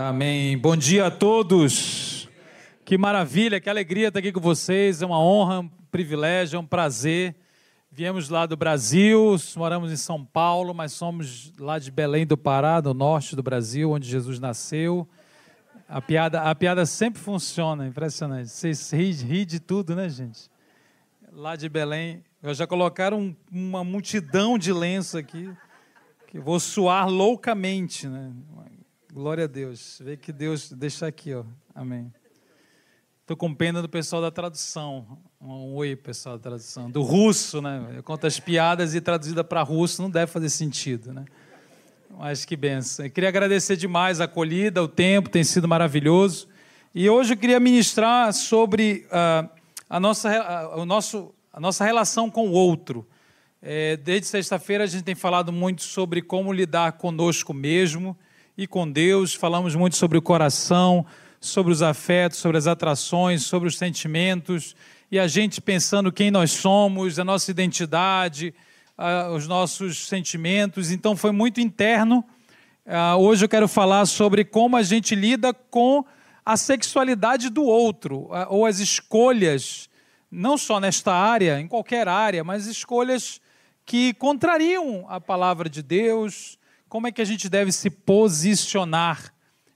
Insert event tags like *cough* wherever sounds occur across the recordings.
Amém. Bom dia a todos. Que maravilha, que alegria estar aqui com vocês. É uma honra, um privilégio, é um prazer. Viemos lá do Brasil, moramos em São Paulo, mas somos lá de Belém do Pará, do norte do Brasil, onde Jesus nasceu. A piada, a piada sempre funciona, impressionante. Vocês riem, riem de tudo, né, gente? Lá de Belém, já colocaram uma multidão de lenço aqui, que vou suar loucamente, né? Glória a Deus. Vê que Deus deixa aqui, ó. Amém. Estou com pena do pessoal da tradução. Um oi, pessoal da tradução. Do russo, né? Eu conto as piadas e traduzida para russo não deve fazer sentido, né? Mas que benção. Eu queria agradecer demais a acolhida, o tempo tem sido maravilhoso. E hoje eu queria ministrar sobre uh, a, nossa, uh, o nosso, a nossa relação com o outro. É, desde sexta-feira a gente tem falado muito sobre como lidar conosco mesmo e com Deus. Falamos muito sobre o coração, sobre os afetos, sobre as atrações, sobre os sentimentos, e a gente pensando quem nós somos, a nossa identidade, uh, os nossos sentimentos. Então foi muito interno. Uh, hoje eu quero falar sobre como a gente lida com a sexualidade do outro, uh, ou as escolhas, não só nesta área, em qualquer área, mas escolhas que contrariam a palavra de Deus, como é que a gente deve se posicionar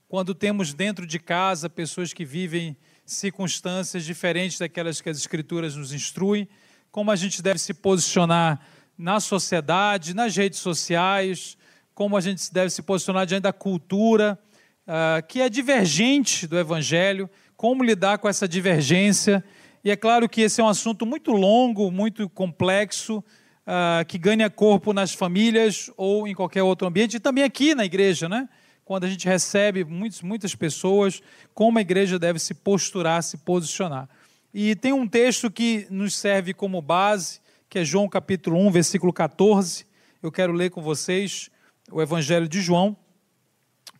quando temos dentro de casa pessoas que vivem circunstâncias diferentes daquelas que as Escrituras nos instruem? Como a gente deve se posicionar na sociedade, nas redes sociais? Como a gente deve se posicionar diante da cultura uh, que é divergente do Evangelho? Como lidar com essa divergência? E é claro que esse é um assunto muito longo, muito complexo, uh, que ganha corpo nas famílias ou em qualquer outro ambiente, e também aqui na igreja, né? Quando a gente recebe muitos, muitas pessoas, como a igreja deve se posturar, se posicionar. E tem um texto que nos serve como base, que é João capítulo 1, versículo 14. Eu quero ler com vocês o Evangelho de João,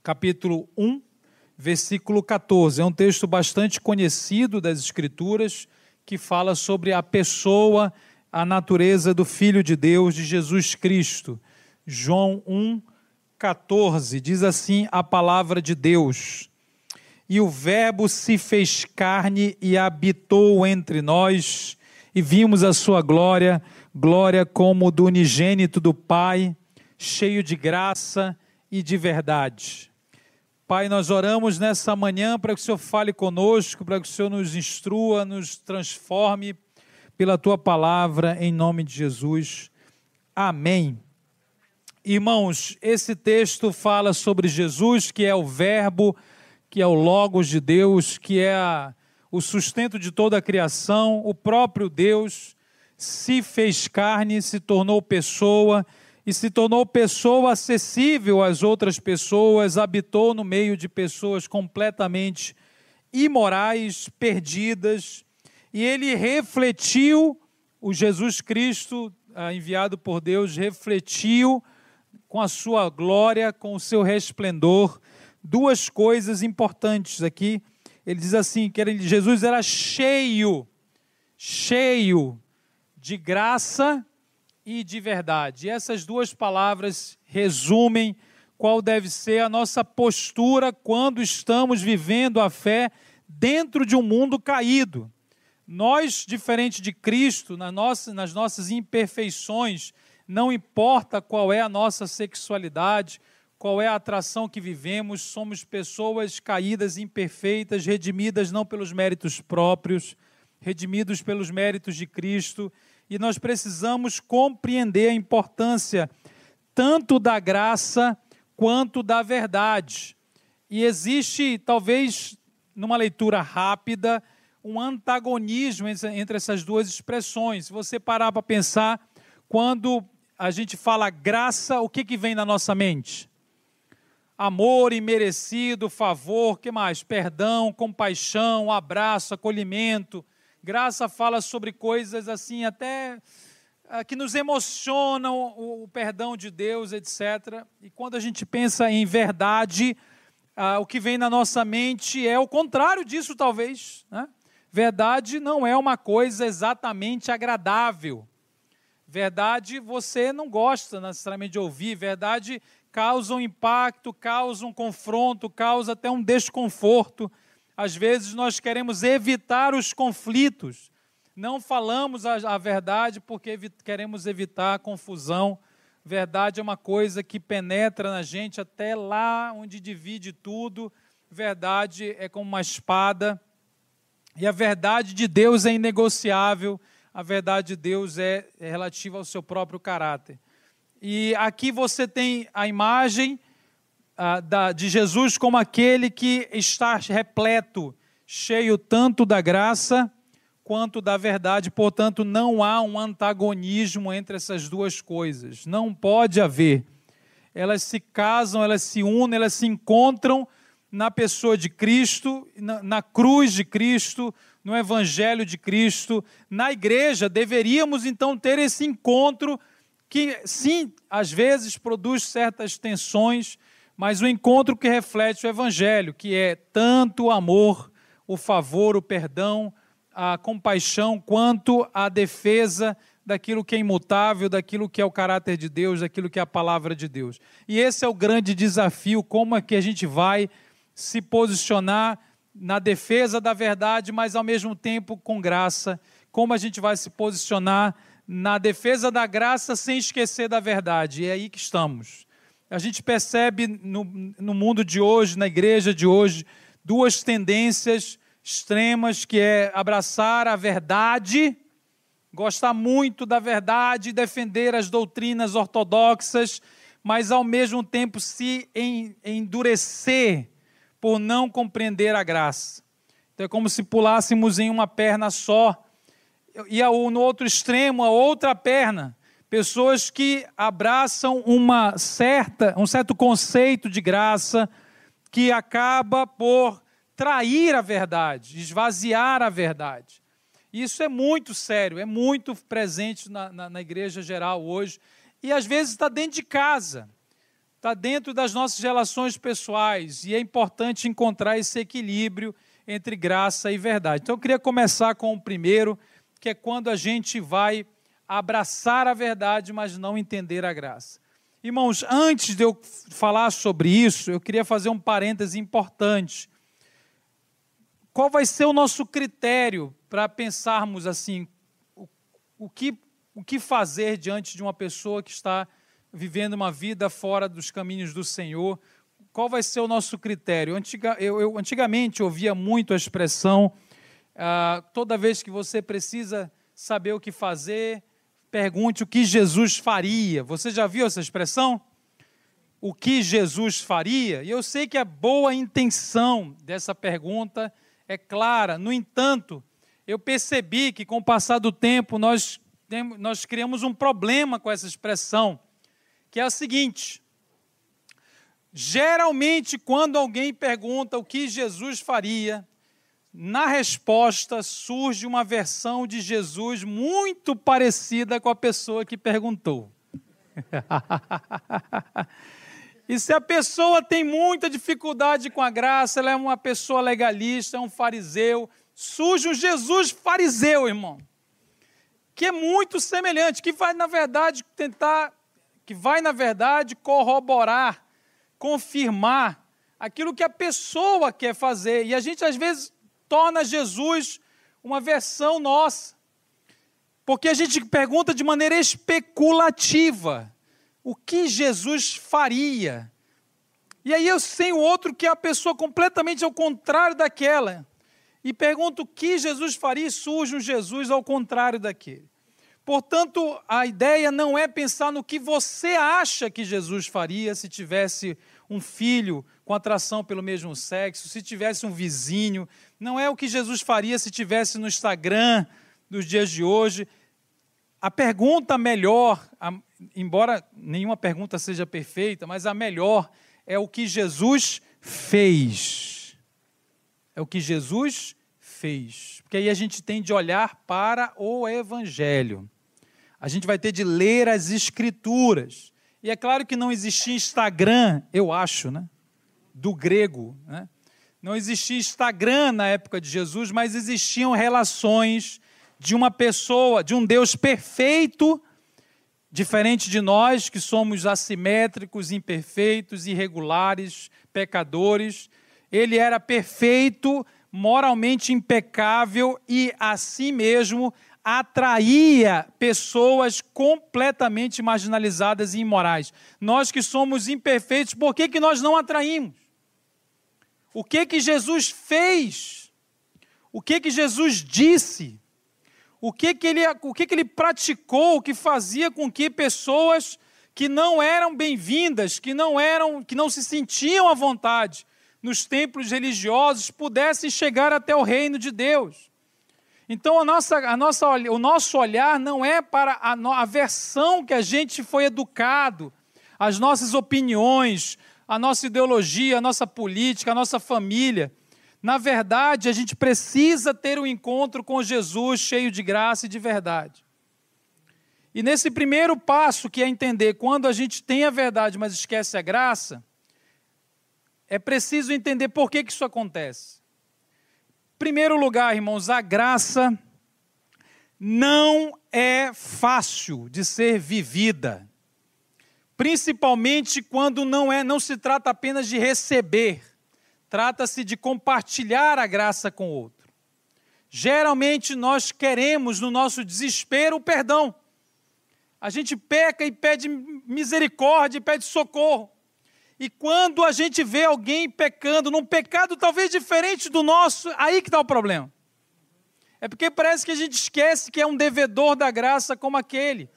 capítulo 1, versículo 14. É um texto bastante conhecido das Escrituras, que fala sobre a pessoa a natureza do Filho de Deus, de Jesus Cristo. João 1, 14, diz assim a palavra de Deus. E o Verbo se fez carne e habitou entre nós, e vimos a sua glória, glória como do unigênito do Pai, cheio de graça e de verdade. Pai, nós oramos nessa manhã para que o Senhor fale conosco, para que o Senhor nos instrua, nos transforme pela tua palavra, em nome de Jesus. Amém. Irmãos, esse texto fala sobre Jesus, que é o Verbo, que é o Logos de Deus, que é a, o sustento de toda a criação, o próprio Deus se fez carne, se tornou pessoa e se tornou pessoa acessível às outras pessoas, habitou no meio de pessoas completamente imorais, perdidas, e ele refletiu, o Jesus Cristo, ah, enviado por Deus, refletiu com a sua glória, com o seu resplendor, duas coisas importantes aqui. Ele diz assim: que Jesus era cheio, cheio de graça e de verdade. E essas duas palavras resumem qual deve ser a nossa postura quando estamos vivendo a fé dentro de um mundo caído. Nós, diferente de Cristo, nas nossas, nas nossas imperfeições, não importa qual é a nossa sexualidade, qual é a atração que vivemos, somos pessoas caídas, imperfeitas, redimidas não pelos méritos próprios, redimidos pelos méritos de Cristo, e nós precisamos compreender a importância tanto da graça quanto da verdade. E existe, talvez, numa leitura rápida, um antagonismo entre essas duas expressões. Se você parar para pensar, quando a gente fala graça, o que, que vem na nossa mente? Amor imerecido, favor, que mais? Perdão, compaixão, abraço, acolhimento. Graça fala sobre coisas assim, até ah, que nos emocionam, o, perdão de Deus, etc. E quando a gente pensa em verdade, ah, o que vem na nossa mente é o contrário disso, talvez. Né? Verdade não é uma coisa exatamente agradável. Verdade você não gosta necessariamente de ouvir. Verdade causam impacto, causam confronto, causa até um desconforto. Às vezes nós queremos evitar os conflitos, não falamos a, a verdade porque queremos evitar a confusão. Verdade é uma coisa que penetra na gente até lá onde divide tudo. Verdade é como uma espada. E a verdade de Deus é inegociável. A verdade de Deus é, é relativa ao seu próprio caráter. E aqui você tem a imagem ah, da, de Jesus como aquele que está repleto, cheio tanto da graça quanto da verdade. Portanto, não há um antagonismo entre essas duas coisas. Não pode haver. Elas se casam, elas se unem, elas se encontram na pessoa de Cristo, na, na cruz de Cristo, no Evangelho de Cristo, na igreja. Deveríamos então ter esse encontro que sim, às vezes produz certas tensões, mas o encontro que reflete o Evangelho, que é tanto o amor, o favor, o perdão, a compaixão, quanto a defesa daquilo que é imutável, daquilo que é o caráter de Deus, daquilo que é a palavra de Deus. E esse é o grande desafio, como é que a gente vai se posicionar na defesa da verdade, mas ao mesmo tempo com graça, como a gente vai se posicionar na defesa da graça sem esquecer da verdade. É aí que estamos. A gente percebe no, no mundo de hoje, na igreja de hoje, duas tendências extremas, que é abraçar a verdade, gostar muito da verdade, defender as doutrinas ortodoxas, mas ao mesmo tempo se endurecer por não compreender a graça. Então é como se pulássemos em uma perna só e no outro extremo, a outra perna. Pessoas que abraçam uma certa, um certo conceito de graça que acaba por trair a verdade, esvaziar a verdade. Isso é muito sério, é muito presente na, na, na igreja geral hoje. E às vezes está dentro de casa, está dentro das nossas relações pessoais. E é importante encontrar esse equilíbrio entre graça e verdade. Então eu queria começar com o primeiro que é quando a gente vai abraçar a verdade, mas não entender a graça. Irmãos, antes de eu falar sobre isso, eu queria fazer um parêntese importante. Qual vai ser o nosso critério para pensarmos assim, o, o, que, o que fazer diante de uma pessoa que está vivendo uma vida fora dos caminhos do Senhor? Qual vai ser o nosso critério? Antiga, eu, eu antigamente ouvia muito a expressão ah, toda vez que você precisa saber o que fazer, pergunte o que Jesus faria. Você já viu essa expressão? O que Jesus faria? E eu sei que a boa intenção dessa pergunta é clara, no entanto, eu percebi que com o passar do tempo nós, nós criamos um problema com essa expressão, que é o seguinte: geralmente, quando alguém pergunta o que Jesus faria, na resposta surge uma versão de Jesus muito parecida com a pessoa que perguntou. *laughs* e se a pessoa tem muita dificuldade com a graça, ela é uma pessoa legalista, é um fariseu, surge um Jesus fariseu, irmão, que é muito semelhante, que vai na verdade tentar, que vai na verdade corroborar, confirmar aquilo que a pessoa quer fazer. E a gente às vezes torna Jesus uma versão nossa. Porque a gente pergunta de maneira especulativa: o que Jesus faria? E aí eu tenho outro que é a pessoa completamente ao contrário daquela. E pergunto o que Jesus faria e surge um Jesus ao contrário daquele. Portanto, a ideia não é pensar no que você acha que Jesus faria se tivesse um filho com atração pelo mesmo sexo, se tivesse um vizinho, não é o que Jesus faria se tivesse no Instagram dos dias de hoje. A pergunta melhor, embora nenhuma pergunta seja perfeita, mas a melhor é o que Jesus fez. É o que Jesus fez. Porque aí a gente tem de olhar para o Evangelho. A gente vai ter de ler as Escrituras. E é claro que não existia Instagram, eu acho, né? Do grego, né? Não existia Instagram na época de Jesus, mas existiam relações de uma pessoa, de um Deus perfeito, Diferente de nós, que somos assimétricos, imperfeitos, irregulares, pecadores, ele era perfeito, moralmente impecável e, assim mesmo, atraía pessoas completamente marginalizadas e imorais. Nós que somos imperfeitos, por que, que nós não atraímos? O que que Jesus fez? O que que Jesus disse? O que que ele, o que que ele praticou que fazia com que pessoas que não eram bem-vindas, que não eram, que não se sentiam à vontade nos templos religiosos pudessem chegar até o reino de Deus? Então, a nossa, a nossa, o nosso olhar não é para a, a versão que a gente foi educado, as nossas opiniões, a nossa ideologia, a nossa política, a nossa família. Na verdade, a gente precisa ter um encontro com Jesus cheio de graça e de verdade. E nesse primeiro passo, que é entender quando a gente tem a verdade, mas esquece a graça, é preciso entender por que, que isso acontece primeiro lugar, irmãos, a graça não é fácil de ser vivida. Principalmente quando não é, não se trata apenas de receber, trata-se de compartilhar a graça com o outro. Geralmente nós queremos no nosso desespero o perdão. A gente peca e pede misericórdia, e pede socorro. E quando a gente vê alguém pecando, num pecado talvez diferente do nosso, aí que está o problema. É porque parece que a gente esquece que é um devedor da graça como aquele.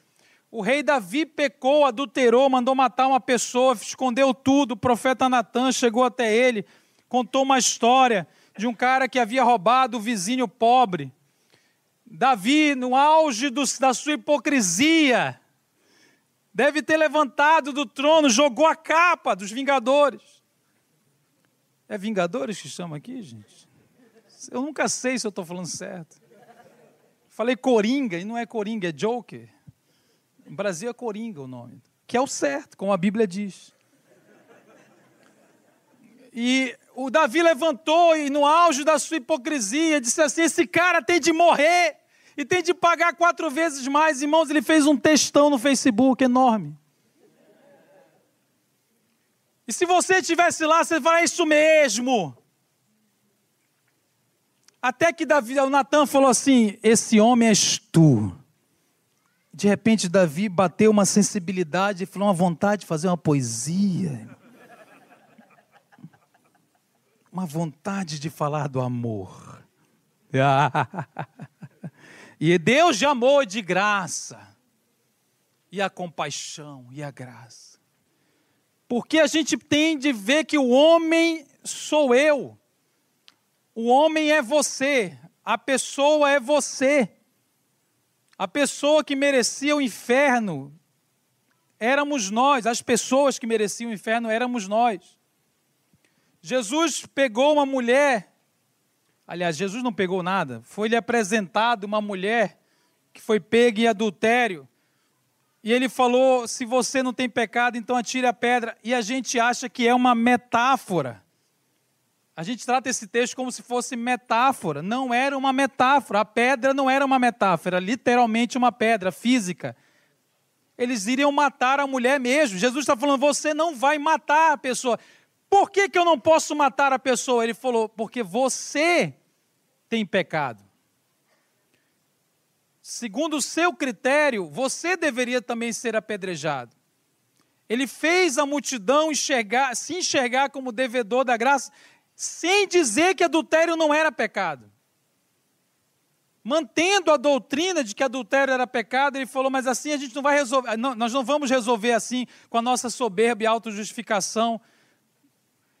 O rei Davi pecou, adulterou, mandou matar uma pessoa, escondeu tudo. O profeta Natan chegou até ele, contou uma história de um cara que havia roubado o vizinho pobre. Davi, no auge do, da sua hipocrisia, deve ter levantado do trono, jogou a capa dos Vingadores. É Vingadores que chama aqui, gente? Eu nunca sei se eu estou falando certo. Falei Coringa, e não é Coringa, é Joker. No Brasil é Coringa o nome. Que é o certo, como a Bíblia diz. E o Davi levantou e, no auge da sua hipocrisia, disse assim: Esse cara tem de morrer e tem de pagar quatro vezes mais. Irmãos, ele fez um textão no Facebook enorme. E se você estivesse lá, você falar é isso mesmo. Até que Davi, o Natan falou assim: Esse homem és tu. De repente, Davi bateu uma sensibilidade e falou uma vontade de fazer uma poesia. Uma vontade de falar do amor. *laughs* E Deus de amor e de graça, e a compaixão e a graça. Porque a gente tem de ver que o homem sou eu, o homem é você, a pessoa é você. A pessoa que merecia o inferno éramos nós, as pessoas que mereciam o inferno éramos nós. Jesus pegou uma mulher Aliás, Jesus não pegou nada. Foi-lhe apresentado uma mulher que foi pega em adultério. E ele falou: se você não tem pecado, então atire a pedra. E a gente acha que é uma metáfora. A gente trata esse texto como se fosse metáfora. Não era uma metáfora. A pedra não era uma metáfora, literalmente uma pedra física. Eles iriam matar a mulher mesmo. Jesus está falando: você não vai matar a pessoa. Por que, que eu não posso matar a pessoa? Ele falou: porque você tem pecado. Segundo o seu critério, você deveria também ser apedrejado. Ele fez a multidão enxergar, se enxergar como devedor da graça, sem dizer que adultério não era pecado. Mantendo a doutrina de que adultério era pecado, ele falou: Mas assim a gente não vai resolver, não, nós não vamos resolver assim com a nossa soberba e autojustificação.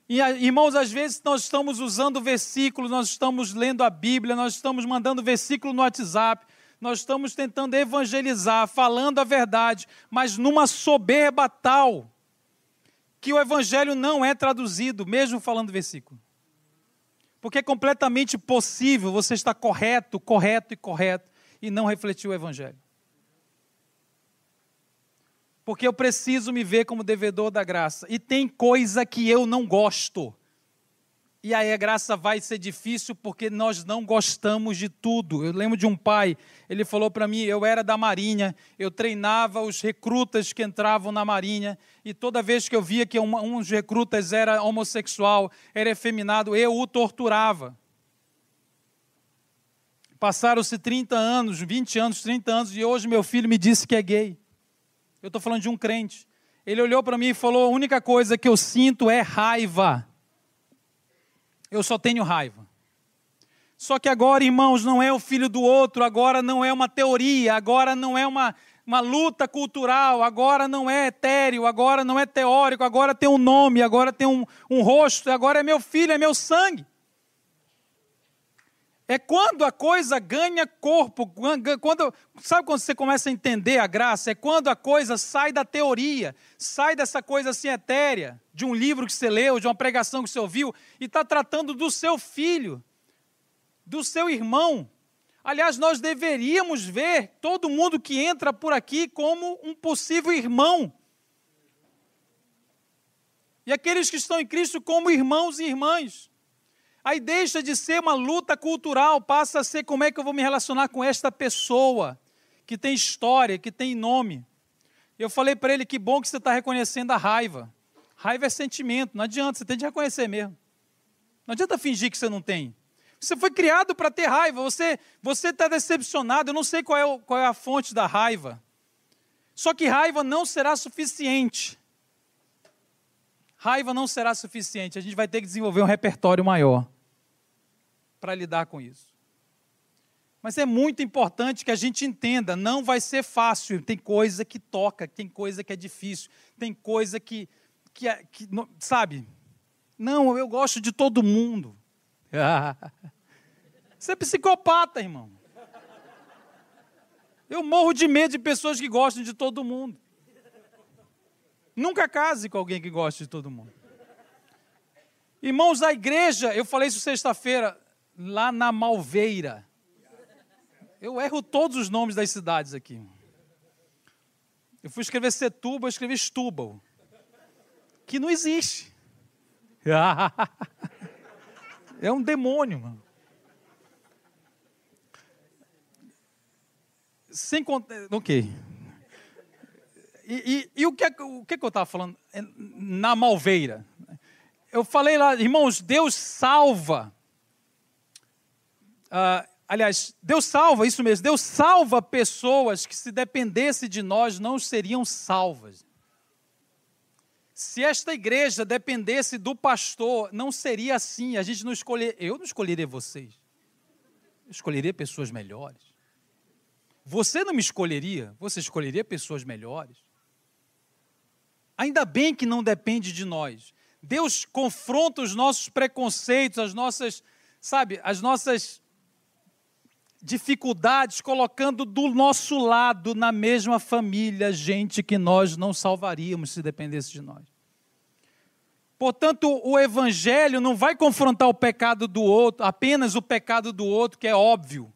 E, irmãos, às vezes nós estamos usando versículos, nós estamos lendo a Bíblia, nós estamos mandando versículo no WhatsApp, nós estamos tentando evangelizar, falando a verdade, mas numa soberba tal que o evangelho não é traduzido, mesmo falando versículo. Porque é completamente possível você estar correto, correto e correto e não refletir o evangelho porque eu preciso me ver como devedor da graça. E tem coisa que eu não gosto. E aí a graça vai ser difícil porque nós não gostamos de tudo. Eu lembro de um pai, ele falou para mim, eu era da Marinha, eu treinava os recrutas que entravam na Marinha, e toda vez que eu via que um, um dos recrutas era homossexual, era efeminado, eu o torturava. Passaram-se 30 anos, 20 anos, 30 anos, e hoje meu filho me disse que é gay. Eu estou falando de um crente. Ele olhou para mim e falou: a única coisa que eu sinto é raiva. Eu só tenho raiva. Só que agora, irmãos, não é o filho do outro, agora não é uma teoria, agora não é uma, uma luta cultural, agora não é etéreo, agora não é teórico, agora tem um nome, agora tem um, um rosto, agora é meu filho, é meu sangue. É quando a coisa ganha corpo, quando, sabe quando você começa a entender a graça? É quando a coisa sai da teoria, sai dessa coisa assim etérea, de um livro que você leu, de uma pregação que você ouviu, e está tratando do seu filho, do seu irmão. Aliás, nós deveríamos ver todo mundo que entra por aqui como um possível irmão. E aqueles que estão em Cristo como irmãos e irmãs. Aí deixa de ser uma luta cultural, passa a ser como é que eu vou me relacionar com esta pessoa que tem história, que tem nome. Eu falei para ele que bom que você está reconhecendo a raiva. Raiva é sentimento, não adianta, você tem de reconhecer mesmo. Não adianta fingir que você não tem. Você foi criado para ter raiva, você você está decepcionado, eu não sei qual é, qual é a fonte da raiva. Só que raiva não será suficiente. Raiva não será suficiente, a gente vai ter que desenvolver um repertório maior para lidar com isso. Mas é muito importante que a gente entenda, não vai ser fácil, tem coisa que toca, tem coisa que é difícil, tem coisa que, que, é, que sabe? Não, eu gosto de todo mundo. *laughs* Você é psicopata, irmão. Eu morro de medo de pessoas que gostam de todo mundo. Nunca case com alguém que gosta de todo mundo. Irmãos, a igreja, eu falei isso sexta-feira, lá na Malveira. Eu erro todos os nomes das cidades aqui. Eu fui escrever Setúbal, eu escrevi Estúbal. Que não existe. *laughs* É um demônio, mano. Sem contar. Ok. E, e, e, o, que, é o que, é que eu estava falando? É, na Malveira. Eu falei lá, irmãos, Deus salva Uh, aliás, Deus salva, isso mesmo, Deus salva pessoas que, se dependesse de nós, não seriam salvas. Se esta igreja dependesse do pastor, não seria assim. A gente não escolher, eu não escolheria vocês. Eu escolheria pessoas melhores. Você não me escolheria, você escolheria pessoas melhores. Ainda bem que não depende de nós. Deus confronta os nossos preconceitos, as nossas, sabe, as nossas dificuldades, colocando do nosso lado, na mesma família, gente que nós não salvaríamos se dependesse de nós. Portanto, o Evangelho não vai confrontar o pecado do outro, apenas o pecado do outro, que é óbvio,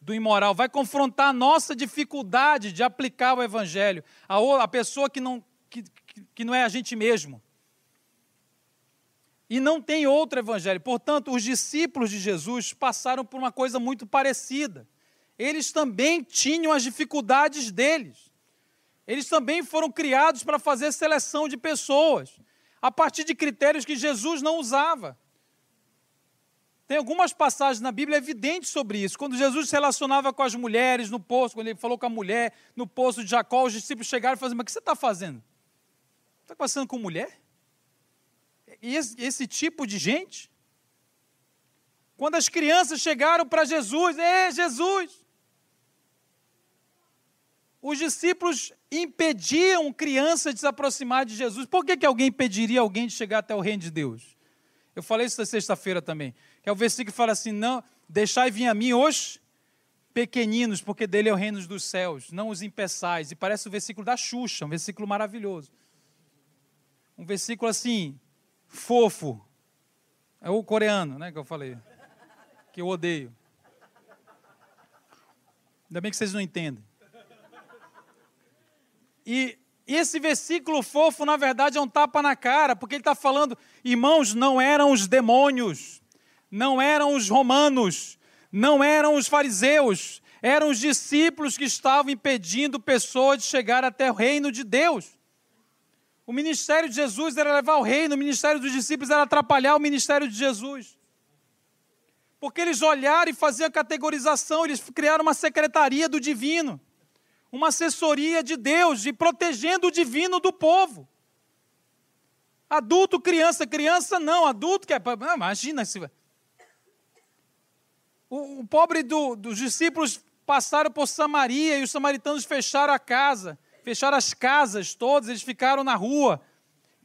do imoral, vai confrontar a nossa dificuldade de aplicar o Evangelho, a, pessoa que não, que, que não é a gente mesmo. E não tem outro evangelho. Portanto, os discípulos de Jesus passaram por uma coisa muito parecida. Eles também tinham as dificuldades deles. Eles também foram criados para fazer seleção de pessoas, a partir de critérios que Jesus não usava. Tem algumas passagens na Bíblia evidentes sobre isso. Quando Jesus se relacionava com as mulheres no poço, quando ele falou com a mulher no poço de Jacó, os discípulos chegaram e falaram: Mas o que você está fazendo? Está passando com mulher? Esse, tipo de gente? Quando as crianças chegaram para Jesus, é Jesus! Os discípulos impediam crianças de se aproximar de Jesus. Por que, que alguém impediria alguém de chegar até o reino de Deus? Eu falei isso na sexta-feira também. Que é o versículo que fala assim: não, deixai vir a mim os pequeninos, porque dele é o reino dos céus, não os impeçais. E parece o versículo da Xuxa, um versículo maravilhoso. Um versículo assim, fofo. É o coreano, né, que eu falei. Que eu odeio. Ainda bem que vocês não entendem. E esse versículo fofo, na verdade, é um tapa na cara, porque ele está falando, irmãos, não eram os demônios, não eram os romanos, não eram os fariseus, eram os discípulos que estavam impedindo pessoas de chegar até o reino de Deus. O ministério de Jesus era levar o reino, o ministério dos discípulos era atrapalhar o ministério de Jesus. Porque eles olharam e faziam categorização, eles criaram uma secretaria do divino uma assessoria de Deus, de protegendo o divino do povo. Adulto, criança, criança não, adulto que é. Imagina se. O, o pobre do, dos discípulos passaram por Samaria e os samaritanos fecharam a casa, fecharam as casas todas, eles ficaram na rua,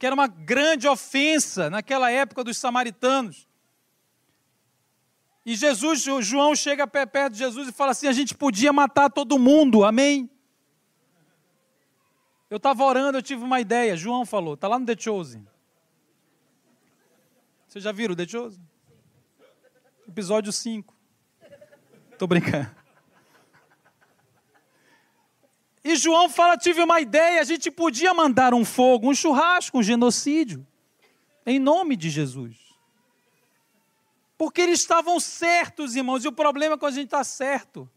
que era uma grande ofensa naquela época dos samaritanos. E Jesus, João chega perto de Jesus e fala assim: a gente podia matar todo mundo, amém? Eu estava orando, eu tive uma ideia. João falou, está lá no The Chosen. Vocês já viram o The Chosen? Episódio 5. Estou brincando. E João fala: tive uma ideia, a gente podia mandar um fogo, um churrasco, um genocídio, em nome de Jesus. Porque eles estavam certos, irmãos, e o problema é quando a gente está certo.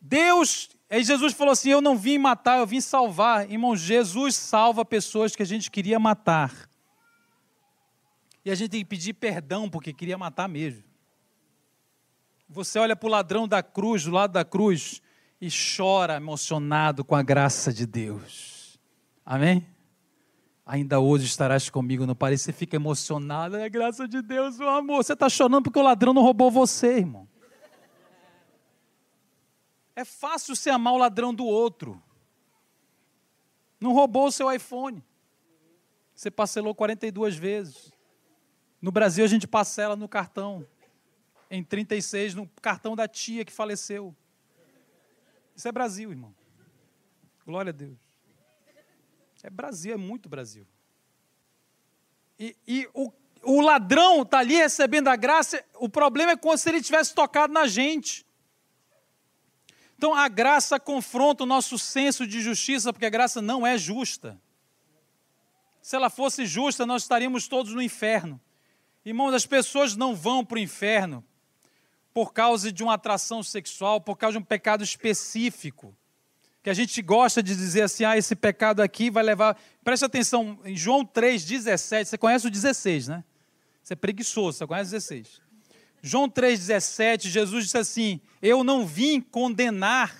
Deus Aí Jesus falou assim: Eu não vim matar, eu vim salvar. Irmão, Jesus salva pessoas que a gente queria matar. E a gente tem que pedir perdão porque queria matar mesmo. Você olha para o ladrão da cruz, do lado da cruz, e chora emocionado com a graça de Deus. Amém? Ainda hoje estarás comigo no Paris. Você fica emocionado, é a graça de Deus, o amor. Você está chorando porque o ladrão não roubou você, irmão. É fácil você amar o ladrão do outro. Não roubou o seu iPhone. Você parcelou 42 vezes. No Brasil a gente parcela no cartão. Em 36, no cartão da tia que faleceu. Isso é Brasil, irmão. Glória a Deus. É Brasil, é muito Brasil. E, e o, o ladrão está ali recebendo a graça. O problema é como se ele tivesse tocado na gente. Então a graça confronta o nosso senso de justiça, porque a graça não é justa. Se ela fosse justa, nós estaríamos todos no inferno. Irmãos, as pessoas não vão para o inferno por causa de uma atração sexual, por causa de um pecado específico. Que a gente gosta de dizer assim, ah, esse pecado aqui vai levar. Preste atenção, em João 3, 17, você conhece o 16, né? Você é preguiçoso, você conhece o 16. João 3,17, Jesus disse assim: Eu não vim condenar.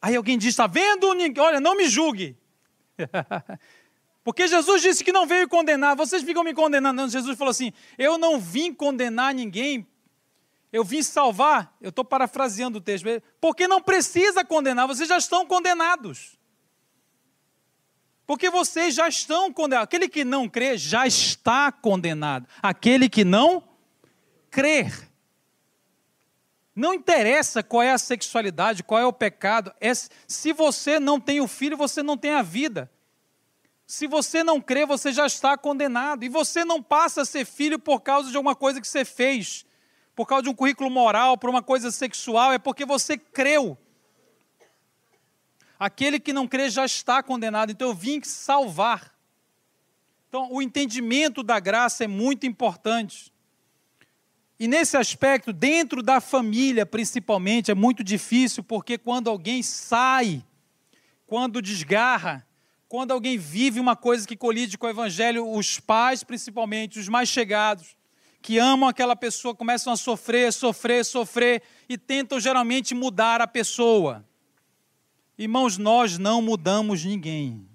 Aí alguém diz: Está vendo? Olha, não me julgue. *laughs* Porque Jesus disse que não veio condenar, vocês ficam me condenando. Jesus falou assim: Eu não vim condenar ninguém, eu vim salvar. Eu estou parafraseando o texto, porque não precisa condenar, vocês já estão condenados. Porque vocês já estão condenados. Aquele que não crê já está condenado. Aquele que não crer. Não interessa qual é a sexualidade, qual é o pecado. É, se você não tem o filho, você não tem a vida. Se você não crê, você já está condenado. E você não passa a ser filho por causa de alguma coisa que você fez, por causa de um currículo moral, por uma coisa sexual, é porque você creu. Aquele que não crê já está condenado, então eu vim salvar. Então, o entendimento da graça é muito importante. E nesse aspecto, dentro da família principalmente, é muito difícil, porque quando alguém sai, quando desgarra, quando alguém vive uma coisa que colide com o evangelho, os pais, principalmente, os mais chegados, que amam aquela pessoa, começam a sofrer, sofrer, sofrer e tentam geralmente mudar a pessoa. Irmãos, nós não mudamos ninguém.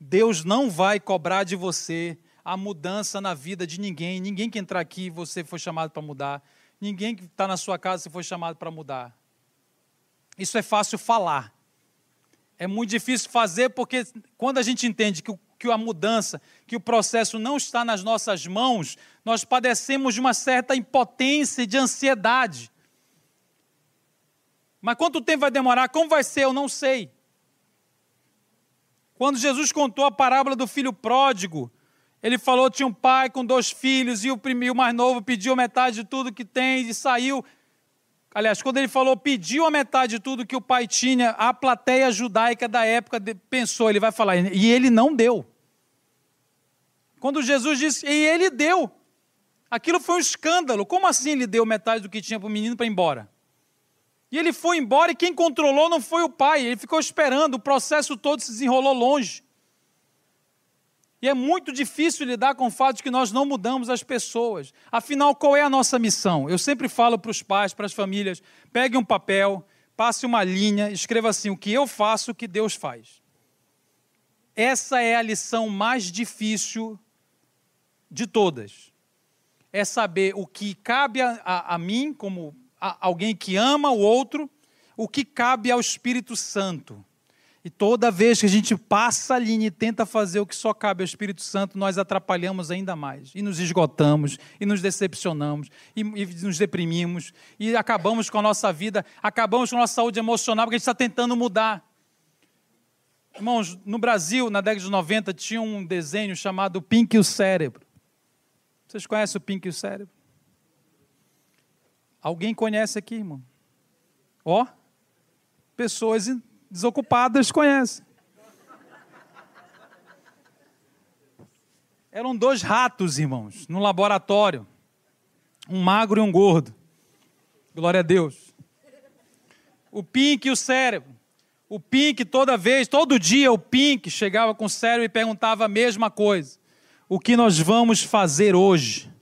Deus não vai cobrar de você a mudança na vida de ninguém. Ninguém que entrar aqui, você foi chamado para mudar. Ninguém que está na sua casa, você foi chamado para mudar. Isso é fácil falar. É muito difícil fazer porque quando a gente entende que, que a mudança, que o processo não está nas nossas mãos, nós padecemos de uma certa impotência e de ansiedade. Mas quanto tempo vai demorar? Como vai ser? Eu não sei. Quando Jesus contou a parábola do filho pródigo, ele falou tinha um pai com dois filhos e o, primeiro, o mais novo pediu metade de tudo que tem e saiu. Aliás, quando ele falou, pediu a metade de tudo que o pai tinha, a plateia judaica da época pensou, ele vai falar, e ele não deu. Quando Jesus disse, e ele deu. Aquilo foi um escândalo. Como assim ele deu metade do que tinha para o menino para ir embora? E ele foi embora e quem controlou não foi o pai, ele ficou esperando, o processo todo se desenrolou longe. E é muito difícil lidar com o fato de que nós não mudamos as pessoas. Afinal, qual é a nossa missão? Eu sempre falo para os pais, para as famílias: pegue um papel, passe uma linha, escreva assim: o que eu faço, o que Deus faz. Essa é a lição mais difícil de todas. É saber o que cabe a, a, a mim, como a, alguém que ama o outro, o que cabe ao Espírito Santo. E toda vez que a gente passa a linha e tenta fazer o que só cabe ao Espírito Santo, nós atrapalhamos ainda mais. E nos esgotamos, e nos decepcionamos, e, e nos deprimimos, e acabamos com a nossa vida, acabamos com a nossa saúde emocional, porque a gente está tentando mudar. Irmãos, no Brasil, na década de 90, tinha um desenho chamado Pink e o Cérebro. Vocês conhecem o Pink e o Cérebro? Alguém conhece aqui, irmão? Ó, pessoas desocupadas conhecem. Eram dois ratos, irmãos, no laboratório. Um magro e um gordo. Glória a Deus. O Pink e o cérebro. O Pink, toda vez, todo dia, o Pink chegava com o cérebro e perguntava a mesma coisa: O que nós vamos fazer hoje?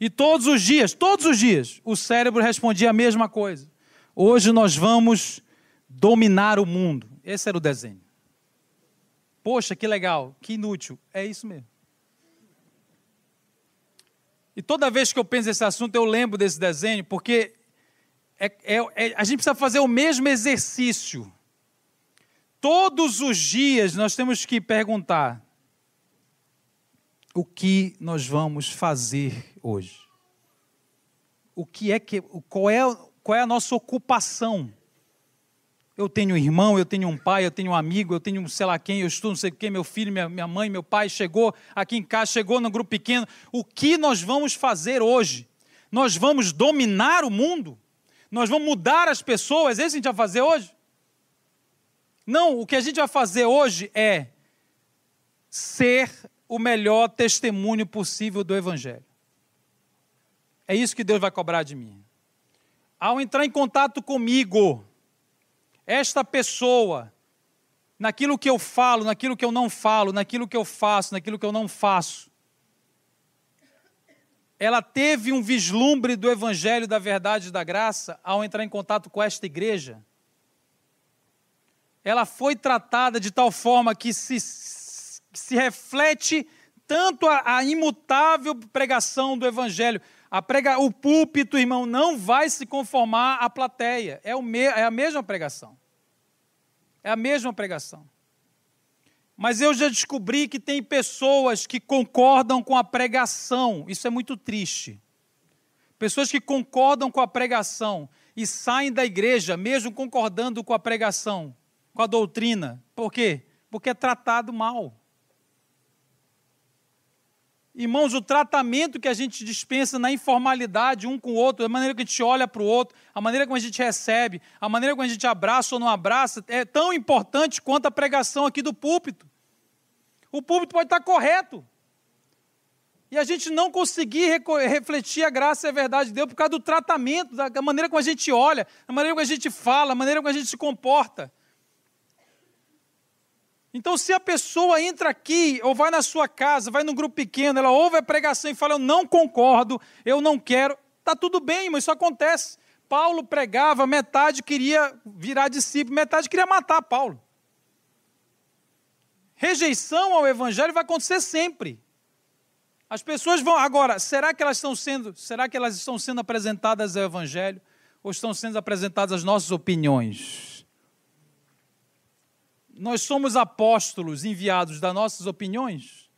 E todos os dias, todos os dias, o cérebro respondia a mesma coisa. Hoje nós vamos dominar o mundo. Esse era o desenho. Poxa, que legal, que inútil. É isso mesmo. E toda vez que eu penso nesse assunto, eu lembro desse desenho, porque é, é, é, a gente precisa fazer o mesmo exercício. Todos os dias nós temos que perguntar: o que nós vamos fazer hoje? O que é que qual é qual é a nossa ocupação? Eu tenho um irmão, eu tenho um pai, eu tenho um amigo, eu tenho um sei lá quem, eu estou não sei o quê, meu filho, minha, minha mãe, meu pai chegou aqui em casa, chegou no grupo pequeno. O que nós vamos fazer hoje? Nós vamos dominar o mundo? Nós vamos mudar as pessoas? É isso a gente vai fazer hoje? Não, o que a gente vai fazer hoje é ser o melhor testemunho possível do Evangelho. É isso que Deus vai cobrar de mim. Ao entrar em contato comigo, esta pessoa, naquilo que eu falo, naquilo que eu não falo, naquilo que eu faço, naquilo que eu não faço, ela teve um vislumbre do Evangelho da verdade e da graça ao entrar em contato com esta igreja. Ela foi tratada de tal forma que se se reflete tanto a, a imutável pregação do Evangelho. Prega, o púlpito, irmão, não vai se conformar à plateia. É, me, é a mesma pregação. É a mesma pregação. Mas eu já descobri que tem pessoas que concordam com a pregação. Isso é muito triste. Pessoas que concordam com a pregação e saem da igreja, mesmo concordando com a pregação, com a doutrina. Por quê? Porque é tratado mal. Irmãos, o tratamento que a gente dispensa na informalidade um com o outro, a maneira que a gente olha para o outro, a maneira como a gente recebe, a maneira como a gente abraça ou não abraça, é tão importante quanto a pregação aqui do púlpito. O púlpito pode estar correto. E a gente não conseguir refletir a graça e a verdade de Deus por causa do tratamento, da maneira como a gente olha, da maneira como a gente fala, a maneira como a gente se comporta. Então, se a pessoa entra aqui, ou vai na sua casa, vai num grupo pequeno, ela ouve a pregação e fala: Eu não concordo, eu não quero, está tudo bem, mas isso acontece. Paulo pregava, metade queria virar discípulo, metade queria matar Paulo. Rejeição ao evangelho vai acontecer sempre. As pessoas vão agora, será que elas estão sendo, será que elas estão sendo apresentadas ao evangelho ou estão sendo apresentadas as nossas opiniões? Nós somos apóstolos enviados das nossas opiniões?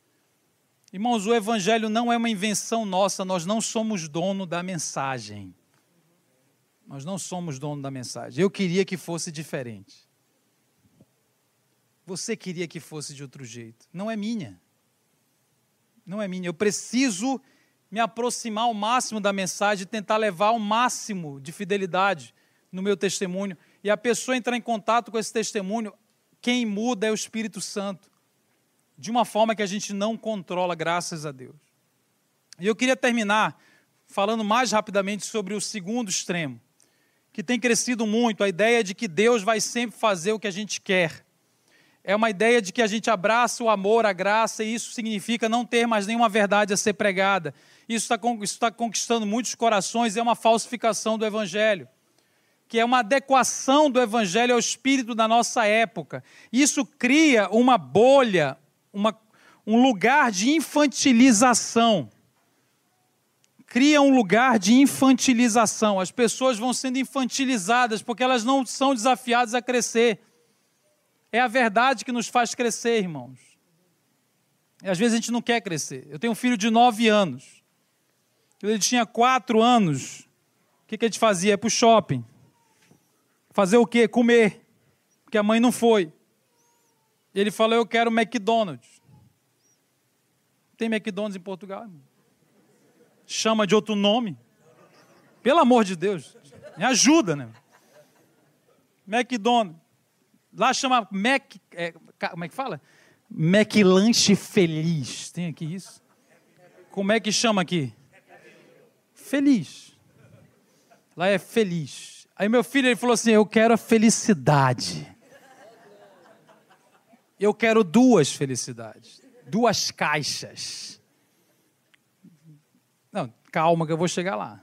Irmãos, o Evangelho não é uma invenção nossa, nós não somos dono da mensagem. Nós não somos dono da mensagem. Eu queria que fosse diferente. Você queria que fosse de outro jeito. Não é minha. Não é minha. Eu preciso me aproximar ao máximo da mensagem, tentar levar o máximo de fidelidade no meu testemunho. E a pessoa entrar em contato com esse testemunho, quem muda é o Espírito Santo. De uma forma que a gente não controla, graças a Deus. E eu queria terminar falando mais rapidamente sobre o segundo extremo, que tem crescido muito, a ideia de que Deus vai sempre fazer o que a gente quer. É uma ideia de que a gente abraça o amor, a graça, e isso significa não ter mais nenhuma verdade a ser pregada. Isso está tá conquistando muitos corações, é uma falsificação do Evangelho, que é uma adequação do Evangelho ao espírito da nossa época. Isso cria uma bolha, uma, um lugar de infantilização. Cria um lugar de infantilização. As pessoas vão sendo infantilizadas porque elas não são desafiadas a crescer. É a verdade que nos faz crescer, irmãos. E às vezes a gente não quer crescer. Eu tenho um filho de nove anos. Quando ele tinha quatro anos, o que, que a gente fazia? Ia para o shopping. Fazer o quê? Comer. Porque a mãe não foi. Ele falou: Eu quero McDonald's. Tem McDonald's em Portugal? Chama de outro nome. Pelo amor de Deus. Me ajuda, né? McDonald's. Lá chama Mac. É, como é que fala? McLanche Feliz. Tem aqui isso? Como é que chama aqui? Feliz. Lá é feliz. Aí meu filho ele falou assim: Eu quero a felicidade. Eu quero duas felicidades. Duas caixas. Não, calma que eu vou chegar lá.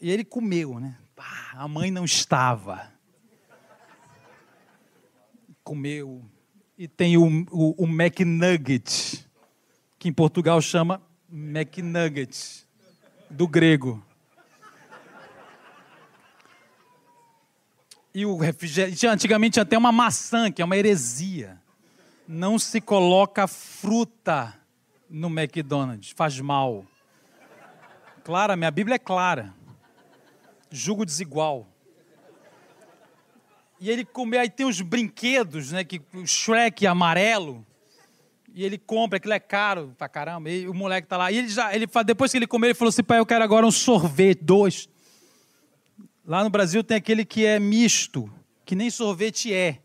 E ele comeu, né? a mãe não estava comeu. E tem o, o, o McNugget, que em Portugal chama McNugget, do grego. E o refrigerante, antigamente tinha até uma maçã, que é uma heresia. Não se coloca fruta no McDonald's, faz mal. Clara, minha Bíblia é clara. Jugo desigual. E ele come, aí tem os brinquedos, né? Que o Shrek amarelo. E ele compra, aquilo é caro pra caramba. E o moleque tá lá. E ele já, ele, depois que ele comeu, ele falou assim: pai, eu quero agora um sorvete, dois. Lá no Brasil tem aquele que é misto, que nem sorvete é.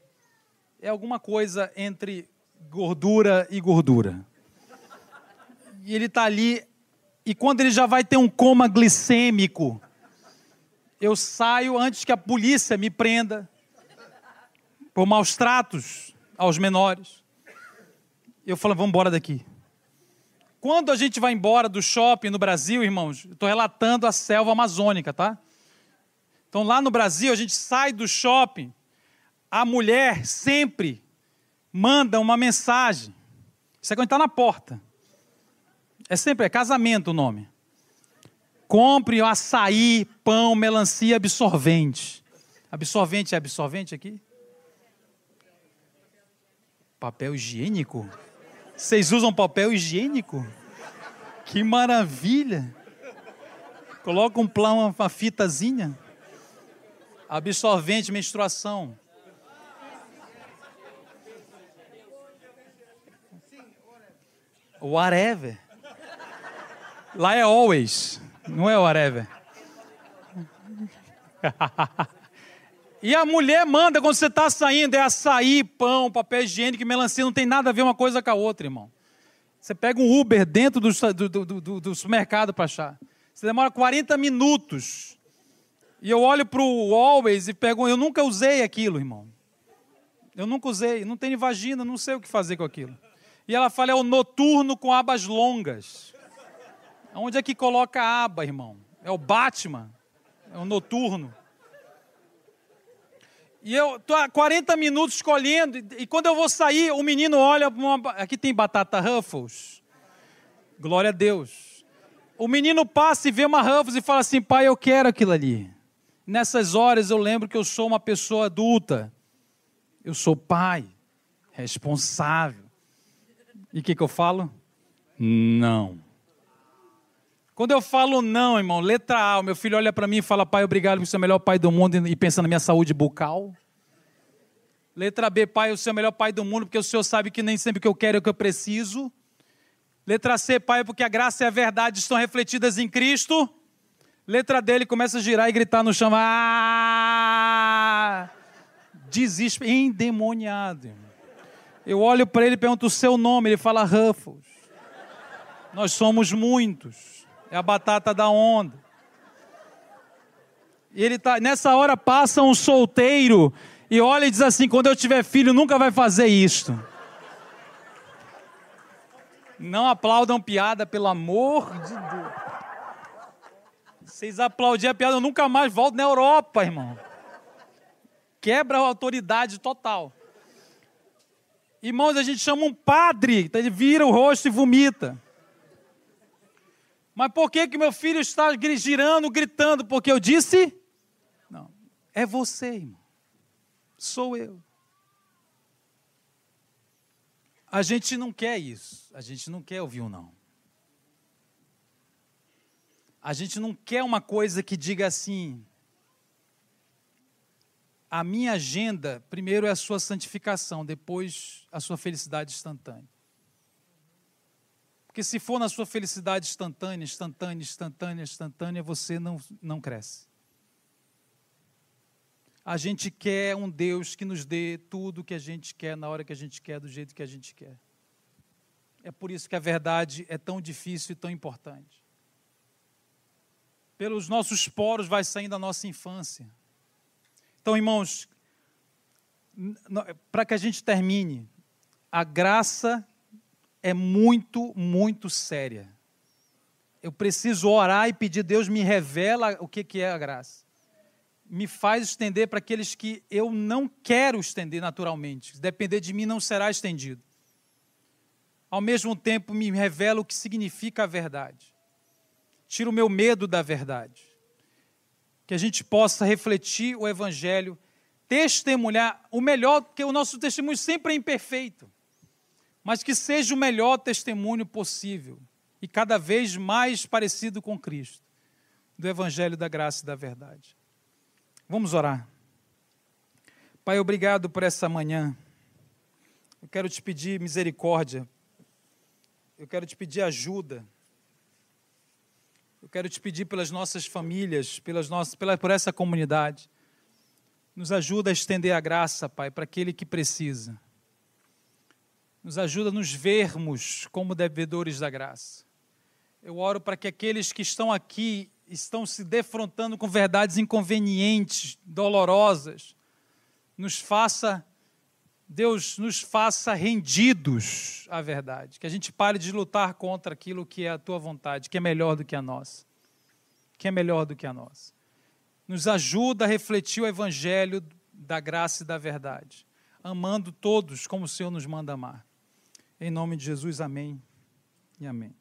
É alguma coisa entre gordura e gordura. E ele tá ali, e quando ele já vai ter um coma glicêmico, eu saio antes que a polícia me prenda por maus tratos aos menores. Eu falo, vamos embora daqui. Quando a gente vai embora do shopping no Brasil, irmãos, estou relatando a selva amazônica, tá? Então lá no Brasil, a gente sai do shopping, a mulher sempre manda uma mensagem. Isso é quando está na porta. É sempre, é casamento o nome. Compre açaí, pão, melancia, absorvente. Absorvente é absorvente aqui? Papel higiênico? Vocês usam papel higiênico? Que maravilha! Coloca um plano, uma fitazinha. Absorvente, menstruação. Whatever. Lá é always, não é whatever. *laughs* E a mulher manda quando você está saindo, é açaí, pão, papel higiênico, melancia, não tem nada a ver uma coisa com a outra, irmão. Você pega um Uber dentro do, do, do, do supermercado para achar. Você demora 40 minutos. E eu olho para o Always e pergunto, eu nunca usei aquilo, irmão. Eu nunca usei, não tenho vagina, não sei o que fazer com aquilo. E ela fala, é o noturno com abas longas. Onde é que coloca a aba, irmão? É o Batman? É o noturno? E eu estou há 40 minutos escolhendo, e quando eu vou sair, o menino olha, uma, aqui tem batata Ruffles. Glória a Deus. O menino passa e vê uma Ruffles e fala assim: pai, eu quero aquilo ali. Nessas horas eu lembro que eu sou uma pessoa adulta. Eu sou pai, responsável. E o que, que eu falo? Não. Quando eu falo não, irmão, letra A, o meu filho olha para mim e fala, pai, obrigado por ser o melhor pai do mundo e pensa na minha saúde bucal. Letra B, pai, o é o melhor pai do mundo porque o senhor sabe que nem sempre o que eu quero é o que eu preciso. Letra C, Pai, porque a graça e a verdade estão refletidas em Cristo. Letra D, ele começa a girar e gritar no chão. Ah! Desesperado, endemoniado. Eu olho para ele e pergunto o seu nome. Ele fala Ruffles. Nós somos muitos. É a batata da onda. E ele tá, nessa hora passa um solteiro e olha e diz assim: quando eu tiver filho, nunca vai fazer isto. Não aplaudam piada, pelo amor de Deus. Vocês aplaudirem a piada, eu nunca mais volto na Europa, irmão. Quebra a autoridade total. Irmãos, a gente chama um padre, então ele vira o rosto e vomita. Mas por que que meu filho está girando, gritando? Porque eu disse? Não. É você, irmão. Sou eu. A gente não quer isso. A gente não quer ouvir um não. A gente não quer uma coisa que diga assim: a minha agenda, primeiro é a sua santificação, depois a sua felicidade instantânea. Porque se for na sua felicidade instantânea, instantânea, instantânea, instantânea, você não, não cresce. A gente quer um Deus que nos dê tudo o que a gente quer, na hora que a gente quer, do jeito que a gente quer. É por isso que a verdade é tão difícil e tão importante. Pelos nossos poros vai saindo a nossa infância. Então, irmãos, para que a gente termine, a graça é muito, muito séria. Eu preciso orar e pedir, Deus me revela o que é a graça me faz estender para aqueles que eu não quero estender naturalmente. Depender de mim, não será estendido. Ao mesmo tempo, me revela o que significa a verdade. Tira o meu medo da verdade. Que a gente possa refletir o Evangelho, testemunhar o melhor, porque o nosso testemunho sempre é imperfeito, mas que seja o melhor testemunho possível e cada vez mais parecido com Cristo, do Evangelho da graça e da verdade. Vamos orar. Pai, obrigado por essa manhã. Eu quero te pedir misericórdia. Eu quero te pedir ajuda. Eu quero te pedir pelas nossas famílias, pelas nossas, pela, por essa comunidade. Nos ajuda a estender a graça, Pai, para aquele que precisa. Nos ajuda a nos vermos como devedores da graça. Eu oro para que aqueles que estão aqui estão se defrontando com verdades inconvenientes, dolorosas. Nos faça, Deus nos faça rendidos à verdade, que a gente pare de lutar contra aquilo que é a tua vontade, que é melhor do que a nossa. Que é melhor do que a nossa. Nos ajuda a refletir o evangelho da graça e da verdade, amando todos como o Senhor nos manda amar. Em nome de Jesus, amém e amém.